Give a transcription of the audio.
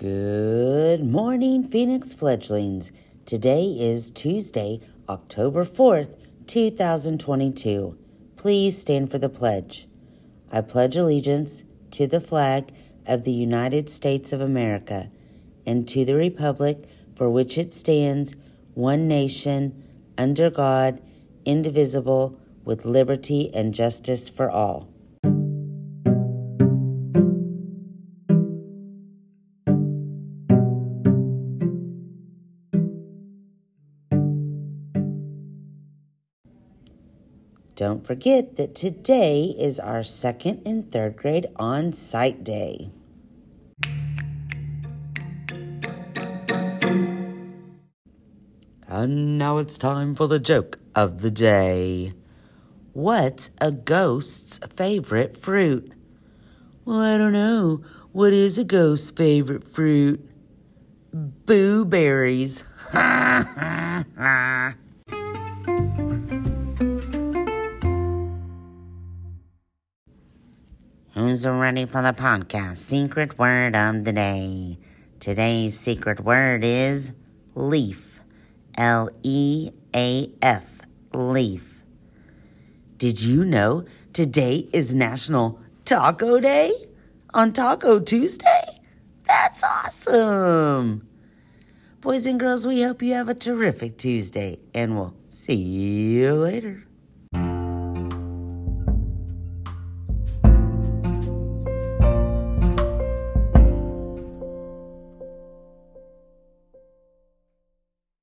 Good morning, Phoenix fledglings. Today is Tuesday, October 4th, 2022. Please stand for the pledge. I pledge allegiance to the flag of the United States of America and to the republic for which it stands, one nation, under God, indivisible, with liberty and justice for all. Don't forget that today is our second and third grade on site day. And now it's time for the joke of the day. What's a ghost's favorite fruit? Well, I don't know. What is a ghost's favorite fruit? Boo Who's ready for the podcast? Secret word of the day. Today's secret word is leaf. L E A F. Leaf. Did you know today is National Taco Day? On Taco Tuesday? That's awesome! Boys and girls, we hope you have a terrific Tuesday, and we'll see you later.